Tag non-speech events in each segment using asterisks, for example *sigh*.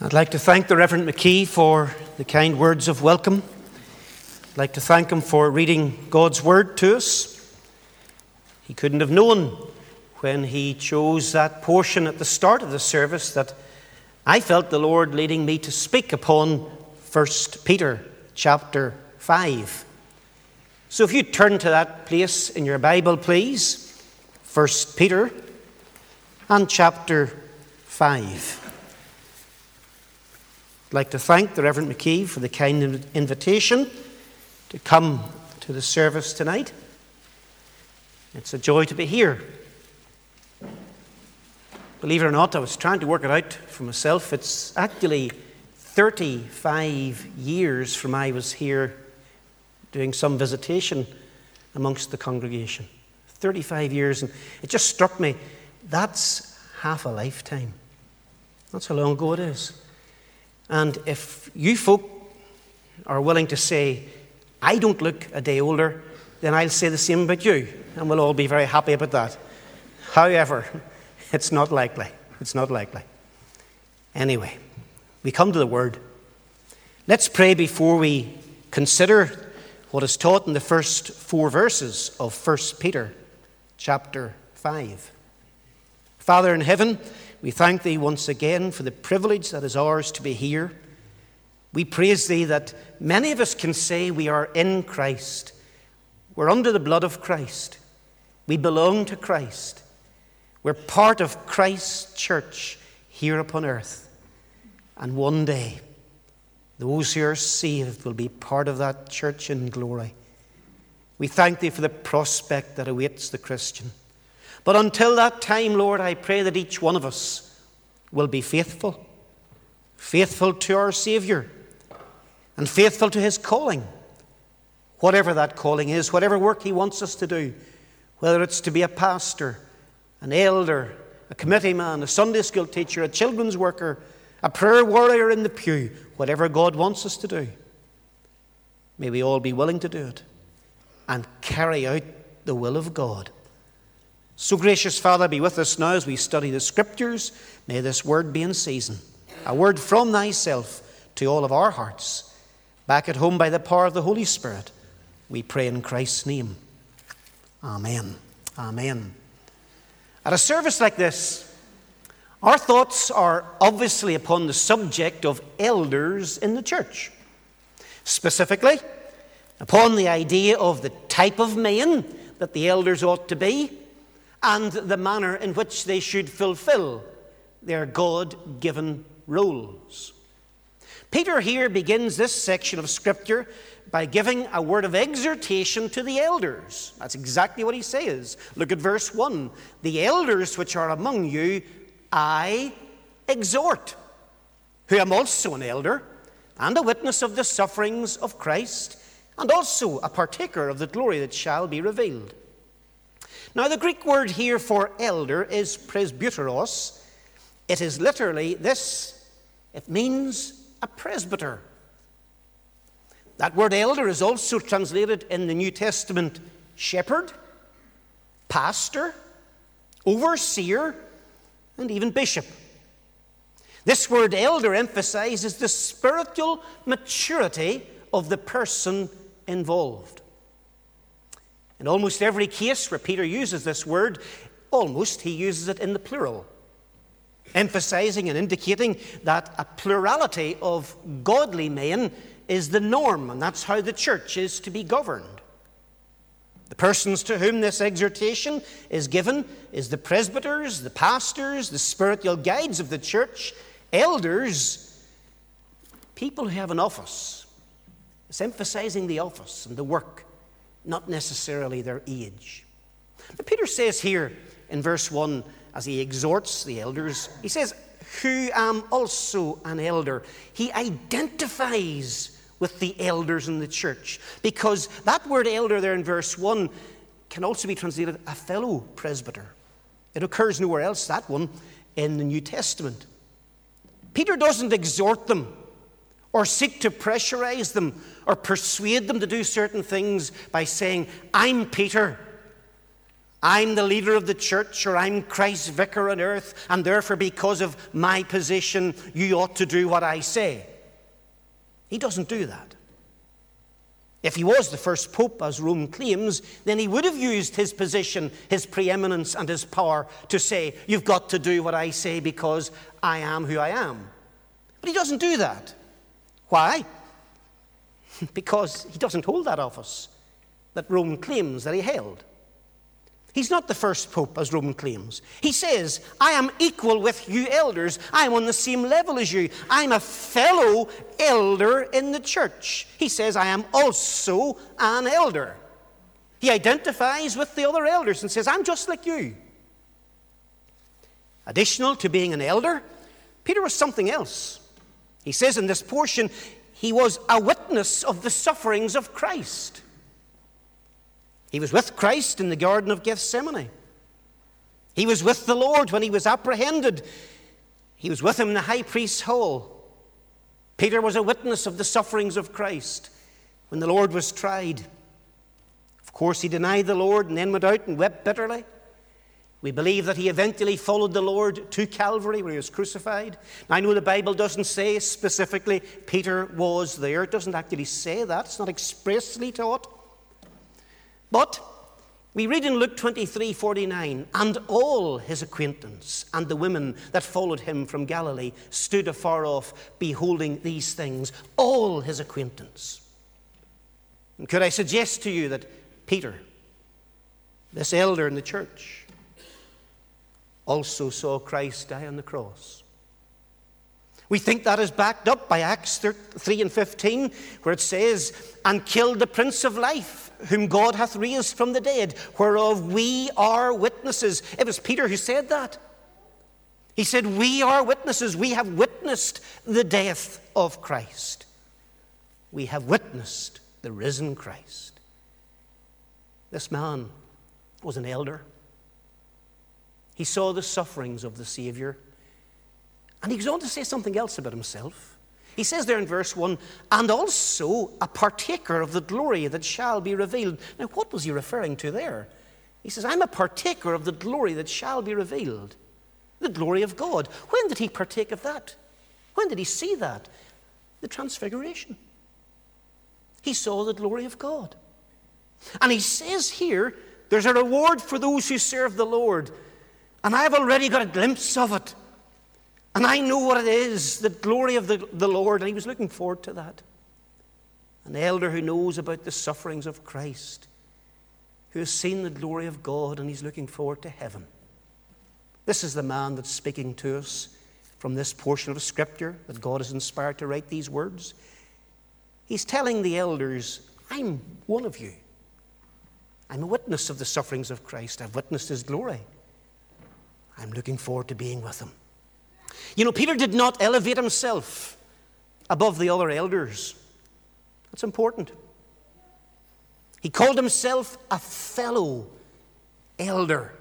I'd like to thank the Reverend McKee for the kind words of welcome. I'd like to thank him for reading God's Word to us. He couldn't have known when he chose that portion at the start of the service that I felt the Lord leading me to speak upon 1 Peter chapter 5. So if you turn to that place in your Bible, please, 1 Peter and chapter 5. I'd like to thank the Reverend McKee for the kind invitation to come to the service tonight. It's a joy to be here. Believe it or not, I was trying to work it out for myself. It's actually 35 years from I was here doing some visitation amongst the congregation. 35 years, and it just struck me that's half a lifetime. That's how long ago it is. And if you folk are willing to say, I don't look a day older, then I'll say the same about you, and we'll all be very happy about that. However, *laughs* it's not likely. It's not likely. Anyway, we come to the Word. Let's pray before we consider what is taught in the first four verses of 1 Peter chapter 5. Father in heaven, we thank Thee once again for the privilege that is ours to be here. We praise Thee that many of us can say we are in Christ. We're under the blood of Christ. We belong to Christ. We're part of Christ's church here upon earth. And one day, those who are saved will be part of that church in glory. We thank Thee for the prospect that awaits the Christian. But until that time, Lord, I pray that each one of us will be faithful, faithful to our Saviour, and faithful to His calling, whatever that calling is, whatever work He wants us to do, whether it's to be a pastor, an elder, a committee man, a Sunday school teacher, a children's worker, a prayer warrior in the pew, whatever God wants us to do. May we all be willing to do it and carry out the will of God. So, gracious Father, be with us now as we study the Scriptures. May this word be in season, a word from Thyself to all of our hearts. Back at home by the power of the Holy Spirit, we pray in Christ's name. Amen. Amen. At a service like this, our thoughts are obviously upon the subject of elders in the church. Specifically, upon the idea of the type of men that the elders ought to be and the manner in which they should fulfill their God given roles. Peter here begins this section of Scripture by giving a word of exhortation to the elders. That's exactly what he says. Look at verse 1. The elders which are among you, I exhort, who am also an elder and a witness of the sufferings of Christ, and also a partaker of the glory that shall be revealed. Now, the Greek word here for elder is presbyteros. It is literally this it means a presbyter. That word elder is also translated in the New Testament shepherd, pastor, overseer, and even bishop. This word elder emphasizes the spiritual maturity of the person involved. In almost every case where Peter uses this word, almost he uses it in the plural, emphasizing and indicating that a plurality of godly men is the norm, and that's how the church is to be governed. The persons to whom this exhortation is given is the presbyters, the pastors, the spiritual guides of the church, elders, people who have an office. It's emphasizing the office and the work not necessarily their age. But Peter says here in verse 1, as he exhorts the elders, he says, Who am also an elder. He identifies with the elders in the church because that word elder there in verse 1 can also be translated a fellow presbyter. It occurs nowhere else, that one, in the New Testament. Peter doesn't exhort them or seek to pressurize them or persuade them to do certain things by saying, I'm Peter, I'm the leader of the church, or I'm Christ's vicar on earth, and therefore, because of my position, you ought to do what I say. He doesn't do that. If he was the first pope, as Rome claims, then he would have used his position, his preeminence, and his power to say, You've got to do what I say because I am who I am. But he doesn't do that. Why? *laughs* because he doesn't hold that office that Rome claims that he held. He's not the first pope, as Roman claims. He says, I am equal with you elders. I'm on the same level as you. I'm a fellow elder in the church. He says, I am also an elder. He identifies with the other elders and says, I'm just like you. Additional to being an elder, Peter was something else. He says in this portion, he was a witness of the sufferings of Christ. He was with Christ in the Garden of Gethsemane. He was with the Lord when he was apprehended. He was with him in the high priest's hall. Peter was a witness of the sufferings of Christ when the Lord was tried. Of course, he denied the Lord and then went out and wept bitterly. We believe that he eventually followed the Lord to Calvary where he was crucified. I know the Bible doesn't say specifically Peter was there. It doesn't actually say that. It's not expressly taught. But we read in Luke 23 49, and all his acquaintance and the women that followed him from Galilee stood afar off, beholding these things. All his acquaintance. And could I suggest to you that Peter, this elder in the church, also saw Christ die on the cross? We think that is backed up by Acts 3 and 15, where it says, And killed the Prince of Life, whom God hath raised from the dead, whereof we are witnesses. It was Peter who said that. He said, We are witnesses. We have witnessed the death of Christ. We have witnessed the risen Christ. This man was an elder. He saw the sufferings of the Savior. And he goes on to say something else about himself. He says there in verse 1, and also a partaker of the glory that shall be revealed. Now, what was he referring to there? He says, I'm a partaker of the glory that shall be revealed. The glory of God. When did he partake of that? When did he see that? The transfiguration. He saw the glory of God. And he says here, there's a reward for those who serve the Lord. And I've already got a glimpse of it. And I know what it is the glory of the, the Lord. And he was looking forward to that. An elder who knows about the sufferings of Christ, who has seen the glory of God, and he's looking forward to heaven. This is the man that's speaking to us from this portion of Scripture that God has inspired to write these words. He's telling the elders, I'm one of you. I'm a witness of the sufferings of Christ. I've witnessed his glory. I'm looking forward to being with him. You know, Peter did not elevate himself above the other elders. That's important. He called himself a fellow elder.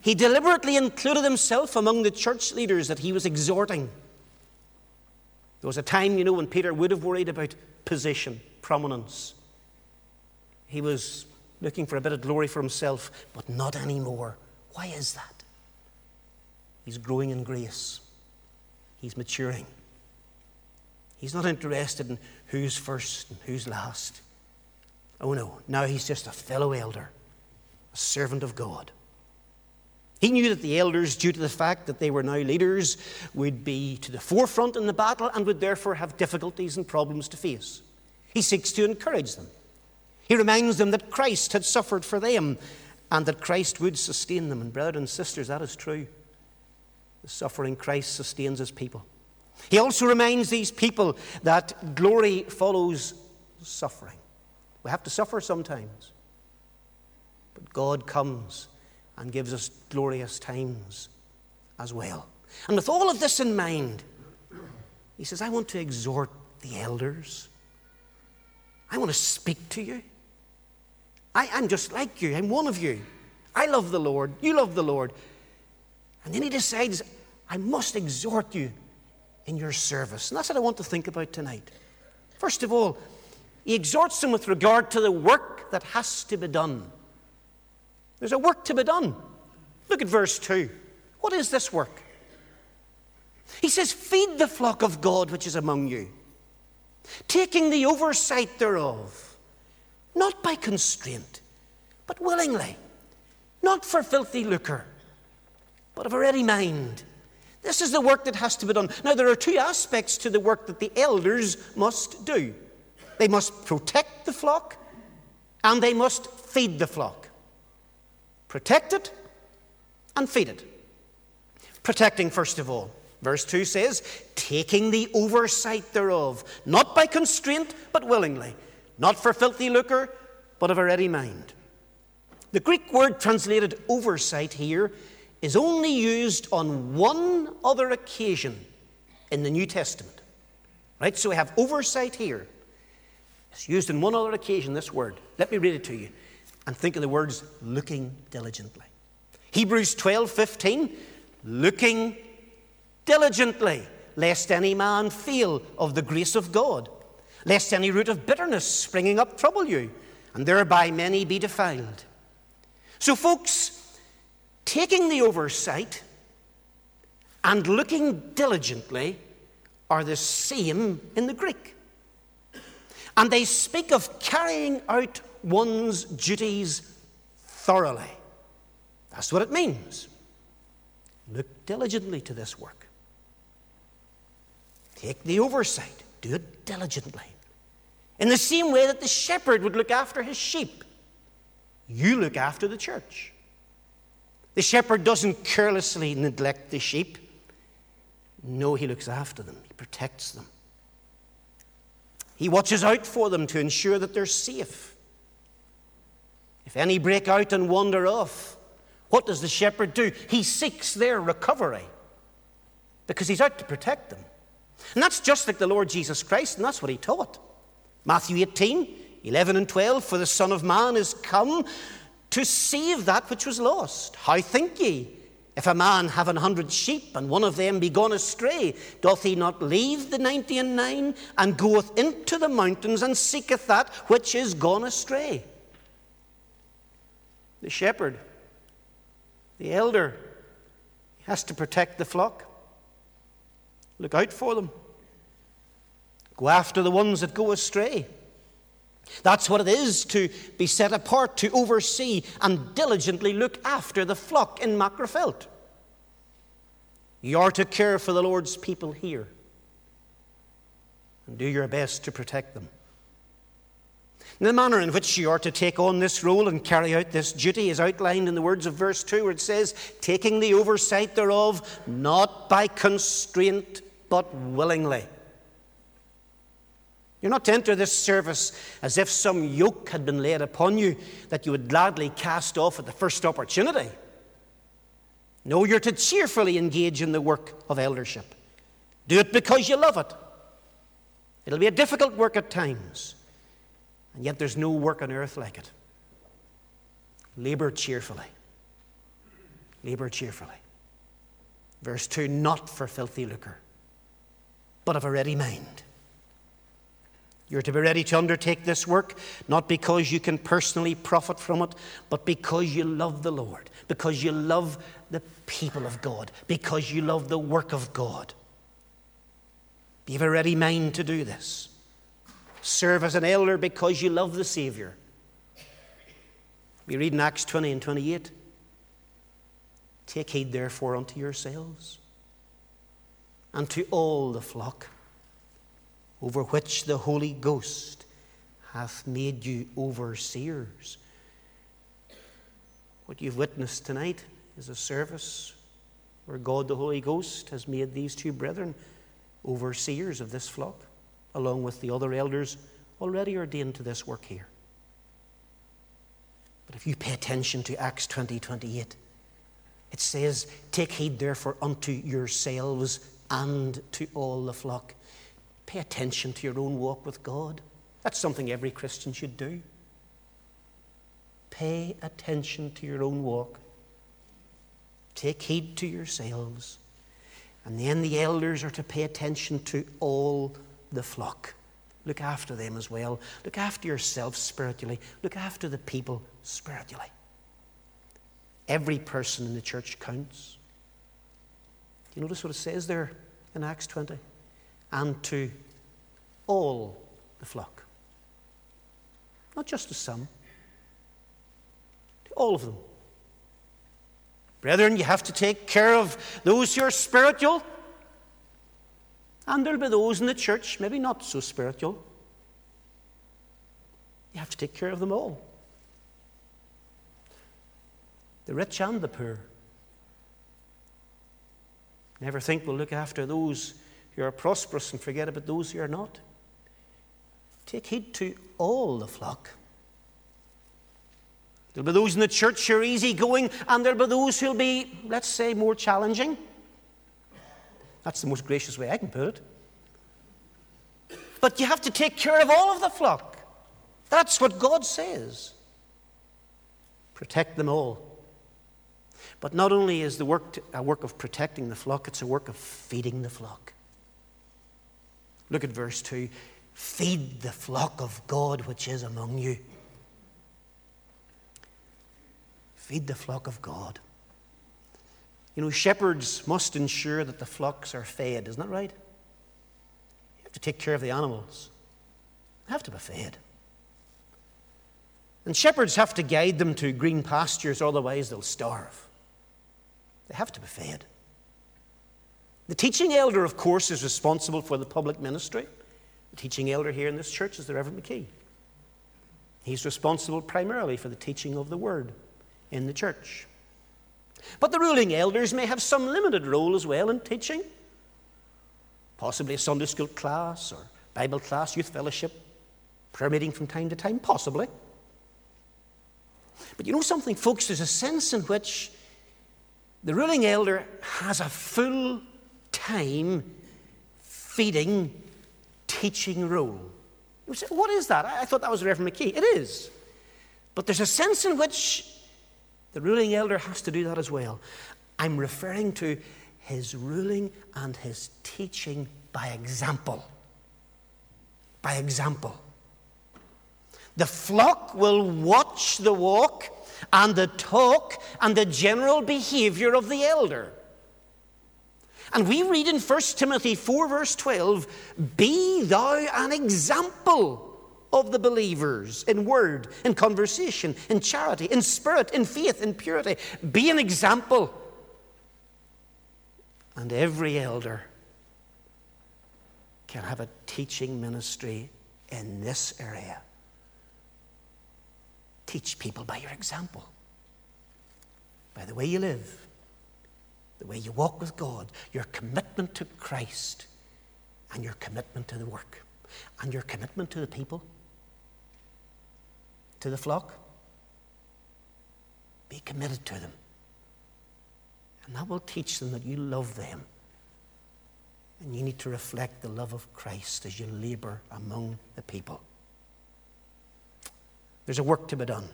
He deliberately included himself among the church leaders that he was exhorting. There was a time, you know, when Peter would have worried about position, prominence. He was looking for a bit of glory for himself, but not anymore. Why is that? He's growing in grace, he's maturing. He's not interested in who's first and who's last. Oh no, now he's just a fellow elder, a servant of God. He knew that the elders, due to the fact that they were now leaders, would be to the forefront in the battle and would therefore have difficulties and problems to face. He seeks to encourage them. He reminds them that Christ had suffered for them and that Christ would sustain them. And, brothers and sisters, that is true. The suffering Christ sustains his people. He also reminds these people that glory follows suffering. We have to suffer sometimes. But God comes and gives us glorious times as well. And with all of this in mind, he says, I want to exhort the elders. I want to speak to you. I, am just like you. I'm one of you. I love the Lord. You love the Lord. And then he decides, I must exhort you in your service. And that's what I want to think about tonight. First of all, he exhorts them with regard to the work that has to be done. There's a work to be done. Look at verse 2. What is this work? He says, Feed the flock of God which is among you, taking the oversight thereof, not by constraint, but willingly, not for filthy lucre, but of a ready mind. This is the work that has to be done. Now, there are two aspects to the work that the elders must do they must protect the flock, and they must feed the flock. Protect it and feed it. Protecting, first of all. Verse 2 says, taking the oversight thereof, not by constraint, but willingly, not for filthy lucre, but of a ready mind. The Greek word translated oversight here is only used on one other occasion in the New Testament. Right? So we have oversight here. It's used in one other occasion, this word. Let me read it to you. And think of the words looking diligently. Hebrews 12 15, looking diligently, lest any man fail of the grace of God, lest any root of bitterness springing up trouble you, and thereby many be defiled. So, folks, taking the oversight and looking diligently are the same in the Greek. And they speak of carrying out one's duties thoroughly. That's what it means. Look diligently to this work. Take the oversight, do it diligently. In the same way that the shepherd would look after his sheep, you look after the church. The shepherd doesn't carelessly neglect the sheep. No, he looks after them, he protects them. He watches out for them to ensure that they're safe. If any break out and wander off, what does the shepherd do? He seeks their recovery because he's out to protect them. And that's just like the Lord Jesus Christ, and that's what he taught. Matthew 18, 11 and 12 For the Son of Man is come to save that which was lost. How think ye? If a man have an hundred sheep, and one of them be gone astray, doth he not leave the ninety and nine, and goeth into the mountains, and seeketh that which is gone astray? The shepherd, the elder, has to protect the flock. Look out for them. Go after the ones that go astray. That's what it is to be set apart to oversee and diligently look after the flock in Magherafelt. You are to care for the Lord's people here and do your best to protect them. the manner in which you are to take on this role and carry out this duty is outlined in the words of verse 2, where it says, Taking the oversight thereof, not by constraint but willingly. You're not to enter this service as if some yoke had been laid upon you that you would gladly cast off at the first opportunity. No, you're to cheerfully engage in the work of eldership. Do it because you love it. It'll be a difficult work at times, and yet there's no work on earth like it. Labor cheerfully. Labor cheerfully. Verse 2 not for filthy lucre but of a ready mind. You're to be ready to undertake this work, not because you can personally profit from it, but because you love the Lord, because you love the people of God, because you love the work of God. Be of a ready mind to do this. Serve as an elder because you love the Savior. We read in Acts 20 and 28 Take heed, therefore, unto yourselves and to all the flock over which the Holy Ghost hath made you overseers. What you've witnessed tonight is a service where God the Holy Ghost has made these two brethren overseers of this flock, along with the other elders already ordained to this work here. But if you pay attention to Acts 20 28, it says, Take heed therefore unto yourselves and to all the flock. Pay attention to your own walk with God. That's something every Christian should do. Pay attention to your own walk. Take heed to yourselves. And then the elders are to pay attention to all the flock. Look after them as well. Look after yourself spiritually. Look after the people spiritually. Every person in the church counts. Do you notice what it says there in Acts 20? And to all the flock. Not just to some, to all of them. Brethren, you have to take care of those who are spiritual. And there'll be those in the church, maybe not so spiritual. You have to take care of them all the rich and the poor. Never think we'll look after those who are prosperous and forget about those who are not. Take heed to all the flock. There'll be those in the church who are easygoing, and there'll be those who'll be, let's say, more challenging. That's the most gracious way I can put it. But you have to take care of all of the flock. That's what God says. Protect them all. But not only is the work a work of protecting the flock, it's a work of feeding the flock. Look at verse 2 Feed the flock of God which is among you. Feed the flock of God. You know, shepherds must ensure that the flocks are fed, isn't that right? You have to take care of the animals, they have to be fed. And shepherds have to guide them to green pastures, otherwise, they'll starve. They have to be fed. The teaching elder, of course, is responsible for the public ministry. The teaching elder here in this church is the Reverend McKee. He's responsible primarily for the teaching of the word in the church. But the ruling elders may have some limited role as well in teaching. Possibly a Sunday school class or Bible class, youth fellowship, prayer meeting from time to time, possibly. But you know something, folks, there's a sense in which the ruling elder has a full time feeding, teaching role. You say, what is that? I thought that was Reverend McKee. It is. But there's a sense in which the ruling elder has to do that as well. I'm referring to his ruling and his teaching by example. By example. The flock will watch the walk and the talk and the general behavior of the elder. And we read in 1 Timothy 4, verse 12 Be thou an example of the believers in word, in conversation, in charity, in spirit, in faith, in purity. Be an example. And every elder can have a teaching ministry in this area. Teach people by your example, by the way you live, the way you walk with God, your commitment to Christ, and your commitment to the work, and your commitment to the people, to the flock. Be committed to them. And that will teach them that you love them. And you need to reflect the love of Christ as you labor among the people. There's a work to be done.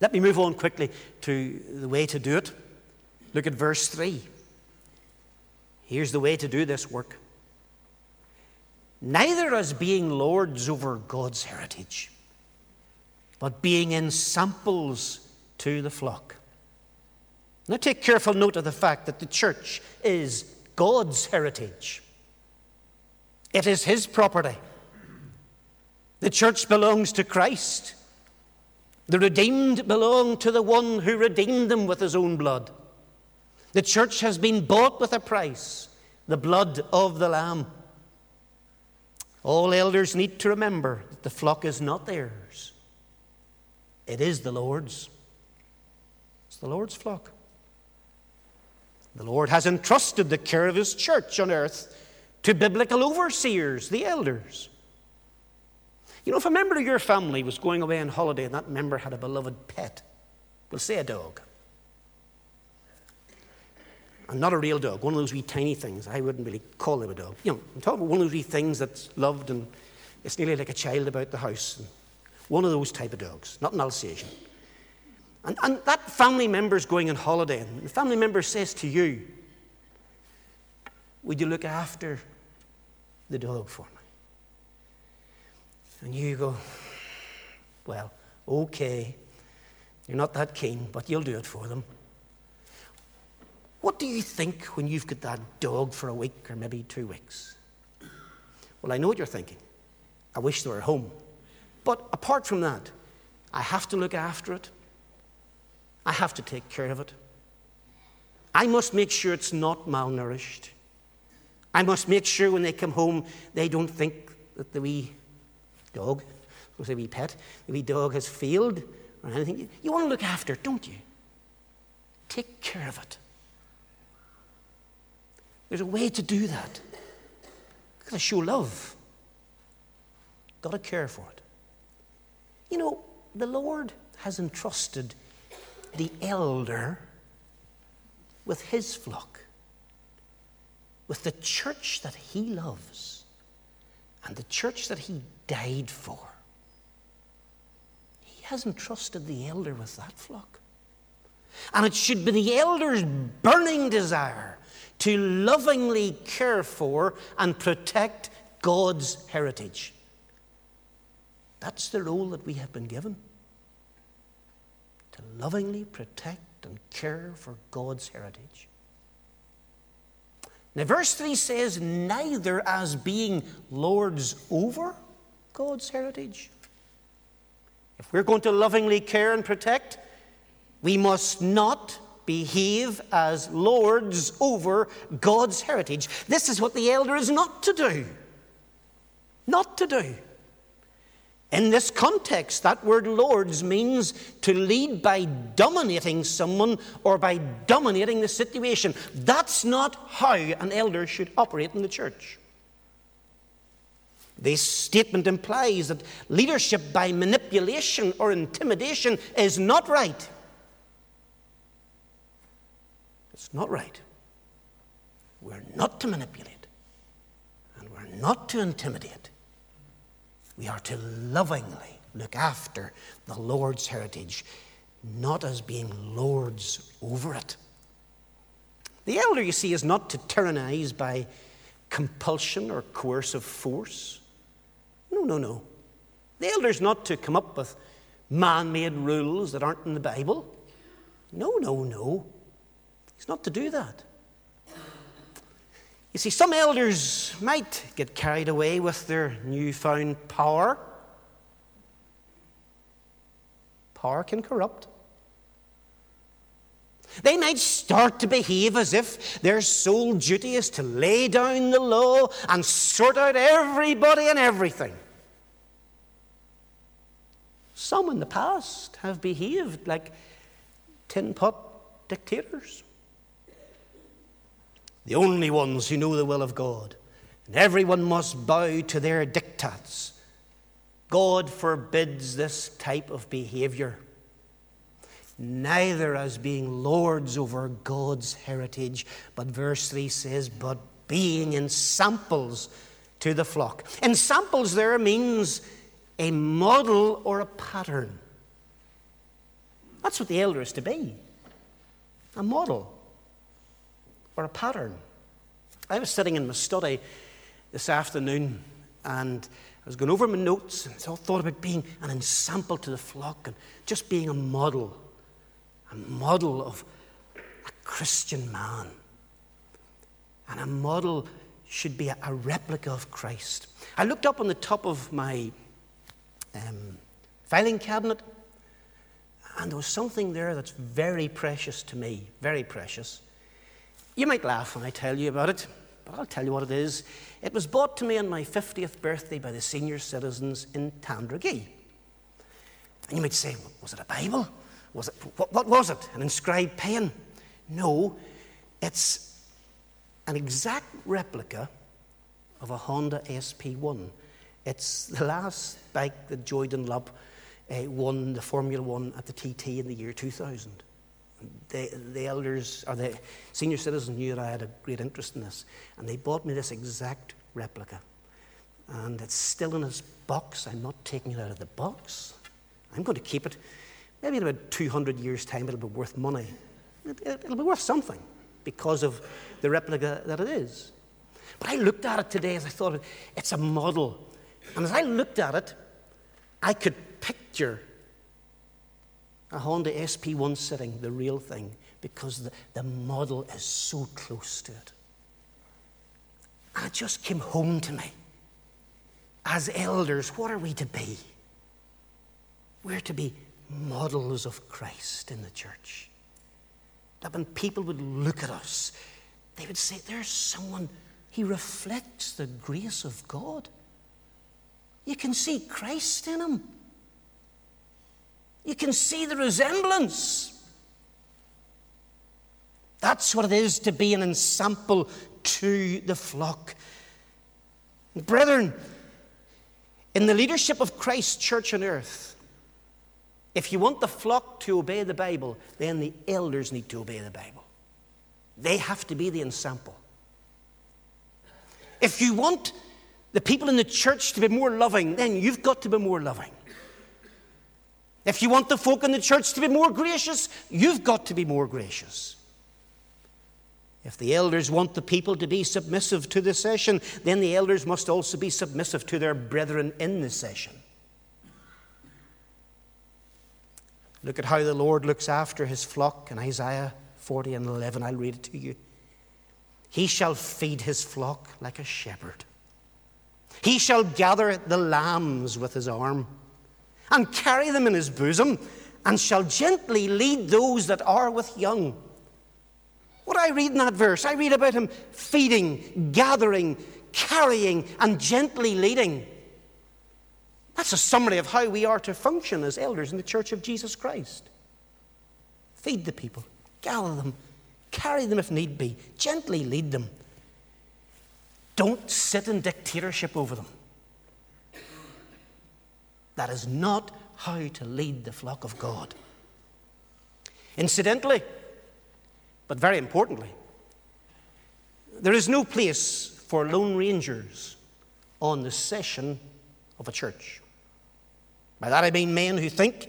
Let me move on quickly to the way to do it. Look at verse 3. Here's the way to do this work. Neither as being lords over God's heritage, but being ensamples to the flock. Now, take careful note of the fact that the church is God's heritage, it is His property. The church belongs to Christ. The redeemed belong to the one who redeemed them with his own blood. The church has been bought with a price, the blood of the Lamb. All elders need to remember that the flock is not theirs, it is the Lord's. It's the Lord's flock. The Lord has entrusted the care of his church on earth to biblical overseers, the elders. You know, if a member of your family was going away on holiday and that member had a beloved pet, we'll say a dog. And not a real dog, one of those wee tiny things. I wouldn't really call them a dog. You know, I'm talking about one of those wee things that's loved and it's nearly like a child about the house. One of those type of dogs, not an Alsatian. And, and that family member's going on holiday, and the family member says to you, Would you look after the dog for me? And you go, well, okay, you're not that keen, but you'll do it for them. What do you think when you've got that dog for a week or maybe two weeks? Well, I know what you're thinking. I wish they were home. But apart from that, I have to look after it. I have to take care of it. I must make sure it's not malnourished. I must make sure when they come home, they don't think that the wee dog, or the wee pet, the wee dog has failed or anything. You want to look after it, don't you? Take care of it. There's a way to do that. You've got to show love. You've Got to care for it. You know, the Lord has entrusted the elder with his flock, with the church that he loves and the church that he died for. He has entrusted the elder with that flock. And it should be the elder's burning desire to lovingly care for and protect God's heritage. That's the role that we have been given to lovingly protect and care for God's heritage. Now, verse 3 says, neither as being lords over God's heritage. If we're going to lovingly care and protect, we must not behave as lords over God's heritage. This is what the elder is not to do. Not to do. In this context, that word lords means to lead by dominating someone or by dominating the situation. That's not how an elder should operate in the church. This statement implies that leadership by manipulation or intimidation is not right. It's not right. We're not to manipulate, and we're not to intimidate. We are to lovingly look after the Lord's heritage, not as being lords over it. The elder, you see, is not to tyrannize by compulsion or coercive force. No, no, no. The elder is not to come up with man made rules that aren't in the Bible. No, no, no. He's not to do that. You see, some elders might get carried away with their newfound power. Power can corrupt. They might start to behave as if their sole duty is to lay down the law and sort out everybody and everything. Some in the past have behaved like tin pot dictators the only ones who know the will of God. And everyone must bow to their diktats. God forbids this type of behavior. Neither as being lords over God's heritage, but verse 3 says, but being ensamples to the flock. Ensamples there means a model or a pattern. That's what the elder is to be a model or a pattern. I was sitting in my study this afternoon and I was going over my notes and I thought about being an ensample to the flock and just being a model, a model of a Christian man. And a model should be a, a replica of Christ. I looked up on the top of my um, filing cabinet and there was something there that's very precious to me, very precious. You might laugh when I tell you about it, but I'll tell you what it is. It was bought to me on my 50th birthday by the senior citizens in Tandragee. And you might say, was it a Bible? Was it, what, what was it? An inscribed pen? No, it's an exact replica of a Honda SP1. It's the last bike that Joey Dunlop uh, won the Formula One at the TT in the year 2000 the, the elders or the senior citizens knew that I had a great interest in this, and they bought me this exact replica. And it's still in its box. I'm not taking it out of the box. I'm going to keep it. Maybe in about 200 years' time, it'll be worth money. It, it, it'll be worth something because of the replica that it is. But I looked at it today as I thought it's a model. And as I looked at it, I could picture a Honda SP1 sitting, the real thing, because the, the model is so close to it. And it just came home to me. As elders, what are we to be? We're to be models of Christ in the church. That when people would look at us, they would say, There's someone, he reflects the grace of God. You can see Christ in him. You can see the resemblance. That's what it is to be an ensample to the flock. Brethren, in the leadership of Christ's church on earth, if you want the flock to obey the Bible, then the elders need to obey the Bible. They have to be the ensample. If you want the people in the church to be more loving, then you've got to be more loving. If you want the folk in the church to be more gracious, you've got to be more gracious. If the elders want the people to be submissive to the session, then the elders must also be submissive to their brethren in the session. Look at how the Lord looks after his flock in Isaiah 40 and 11. I'll read it to you. He shall feed his flock like a shepherd. He shall gather the lambs with his arm and carry them in his bosom, and shall gently lead those that are with young. What I read in that verse? I read about him feeding, gathering, carrying, and gently leading. That's a summary of how we are to function as elders in the church of Jesus Christ. Feed the people, gather them, carry them if need be, gently lead them. Don't sit in dictatorship over them. That is not how to lead the flock of God. Incidentally, but very importantly, there is no place for lone rangers on the session of a church. By that I mean men who think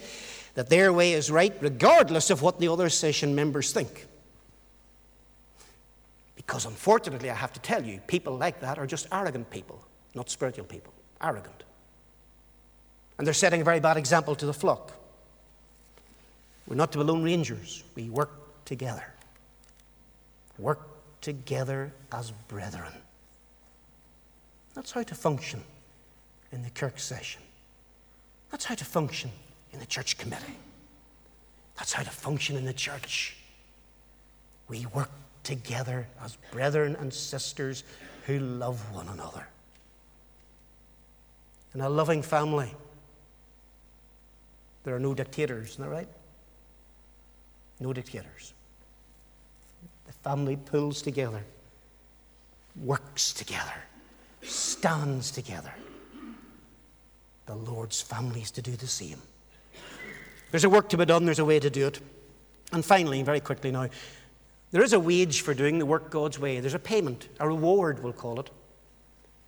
that their way is right regardless of what the other session members think. Because unfortunately, I have to tell you, people like that are just arrogant people, not spiritual people. Arrogant. And they're setting a very bad example to the flock. We're not to be lone rangers, we work together. Work together as brethren. That's how to function in the Kirk session. That's how to function in the church committee. That's how to function in the church. We work together as brethren and sisters who love one another. In a loving family, there are no dictators, isn't that right? No dictators. The family pulls together, works together, stands together. The Lord's family is to do the same. There's a work to be done, there's a way to do it. And finally, very quickly now, there is a wage for doing the work God's way. There's a payment, a reward, we'll call it.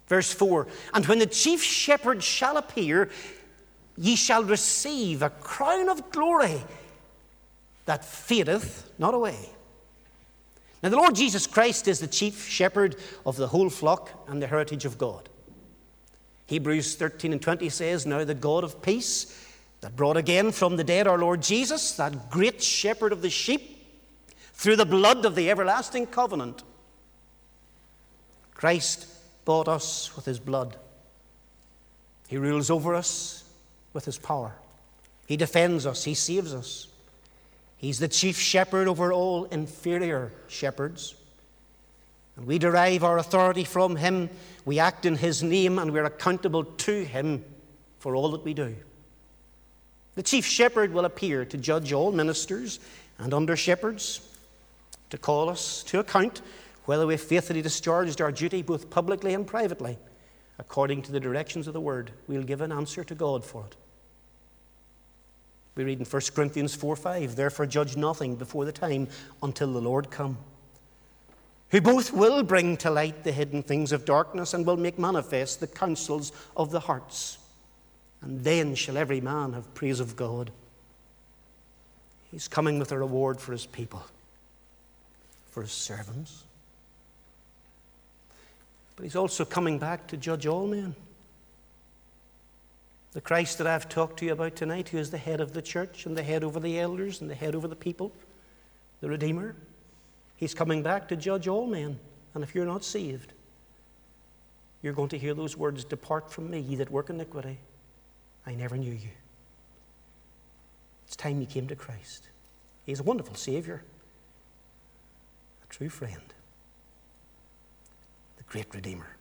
Verse 4 And when the chief shepherd shall appear, ye shall receive a crown of glory that fadeth not away. Now, the Lord Jesus Christ is the chief shepherd of the whole flock and the heritage of God. Hebrews 13 and 20 says, Now the God of peace, that brought again from the dead our Lord Jesus, that great shepherd of the sheep, through the blood of the everlasting covenant, Christ bought us with his blood. He rules over us with his power. He defends us, he saves us. He's the chief shepherd over all inferior shepherds. And we derive our authority from him. We act in his name and we're accountable to him for all that we do. The chief shepherd will appear to judge all ministers and under shepherds, to call us to account whether we faithfully discharged our duty both publicly and privately according to the directions of the word. We'll give an answer to God for it. We read in 1 Corinthians 4 5, therefore judge nothing before the time until the Lord come, who both will bring to light the hidden things of darkness and will make manifest the counsels of the hearts. And then shall every man have praise of God. He's coming with a reward for his people, for his servants. But he's also coming back to judge all men. The Christ that I've talked to you about tonight, who is the head of the church and the head over the elders and the head over the people, the Redeemer. He's coming back to judge all men. And if you're not saved, you're going to hear those words Depart from me, ye that work iniquity. I never knew you. It's time you came to Christ. He's a wonderful Savior, a true friend, the great Redeemer.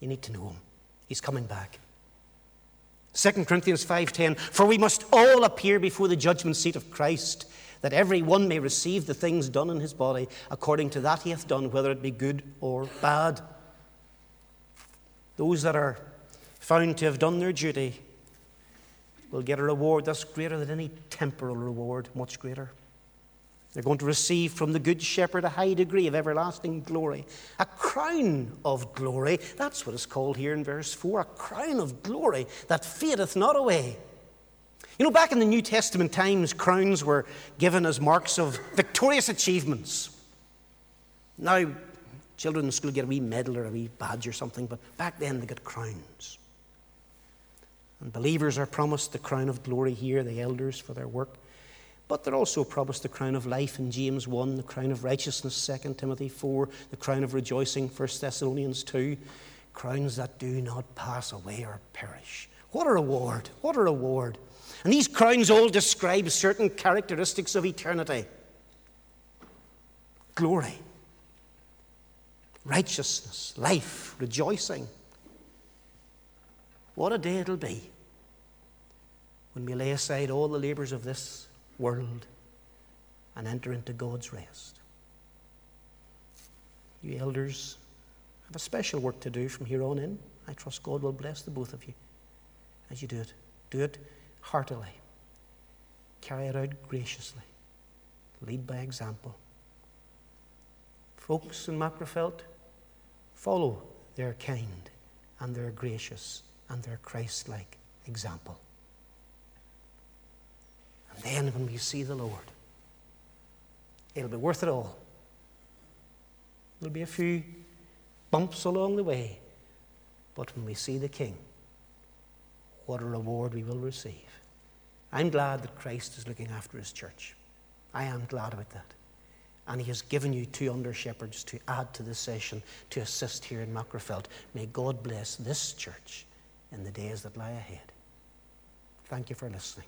You need to know Him. He's coming back. 2 Corinthians 5:10 For we must all appear before the judgment seat of Christ that every one may receive the things done in his body according to that he hath done, whether it be good or bad. Those that are found to have done their duty will get a reward that's greater than any temporal reward, much greater. They're going to receive from the Good Shepherd a high degree of everlasting glory, a crown of glory. That's what is called here in verse 4 a crown of glory that fadeth not away. You know, back in the New Testament times, crowns were given as marks of victorious achievements. Now, children in school get a wee medal or a wee badge or something, but back then they got crowns. And believers are promised the crown of glory here, the elders, for their work. But they're also promised the crown of life in James 1, the crown of righteousness, 2 Timothy 4, the crown of rejoicing, 1 Thessalonians 2, crowns that do not pass away or perish. What a reward! What a reward! And these crowns all describe certain characteristics of eternity glory, righteousness, life, rejoicing. What a day it'll be when we lay aside all the labours of this world and enter into God's rest. You elders have a special work to do from here on in. I trust God will bless the both of you as you do it. Do it heartily. Carry it out graciously. Lead by example. Folks in Magherafelt, follow their kind and their gracious and their Christ like example. And then when we see the Lord, it'll be worth it all. There'll be a few bumps along the way, but when we see the King, what a reward we will receive. I'm glad that Christ is looking after his church. I am glad about that. And he has given you two under shepherds to add to this session to assist here in Magherafelt. May God bless this church in the days that lie ahead. Thank you for listening.